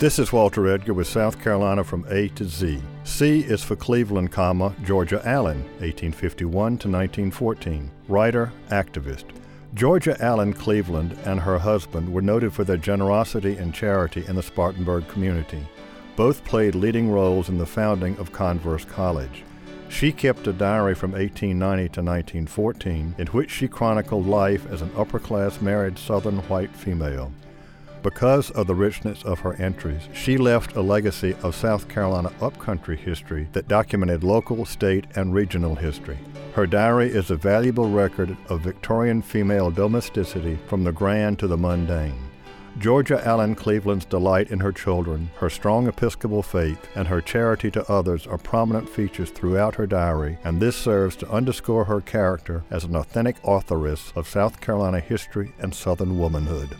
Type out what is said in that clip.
This is Walter Edgar with South Carolina from A to Z. C is for Cleveland, comma, Georgia Allen, 1851 to 1914. Writer, activist. Georgia Allen Cleveland and her husband were noted for their generosity and charity in the Spartanburg community. Both played leading roles in the founding of Converse College. She kept a diary from 1890 to 1914 in which she chronicled life as an upper class married Southern white female. Because of the richness of her entries, she left a legacy of South Carolina upcountry history that documented local, state, and regional history. Her diary is a valuable record of Victorian female domesticity from the grand to the mundane. Georgia Allen Cleveland's delight in her children, her strong Episcopal faith, and her charity to others are prominent features throughout her diary, and this serves to underscore her character as an authentic authoress of South Carolina history and Southern womanhood.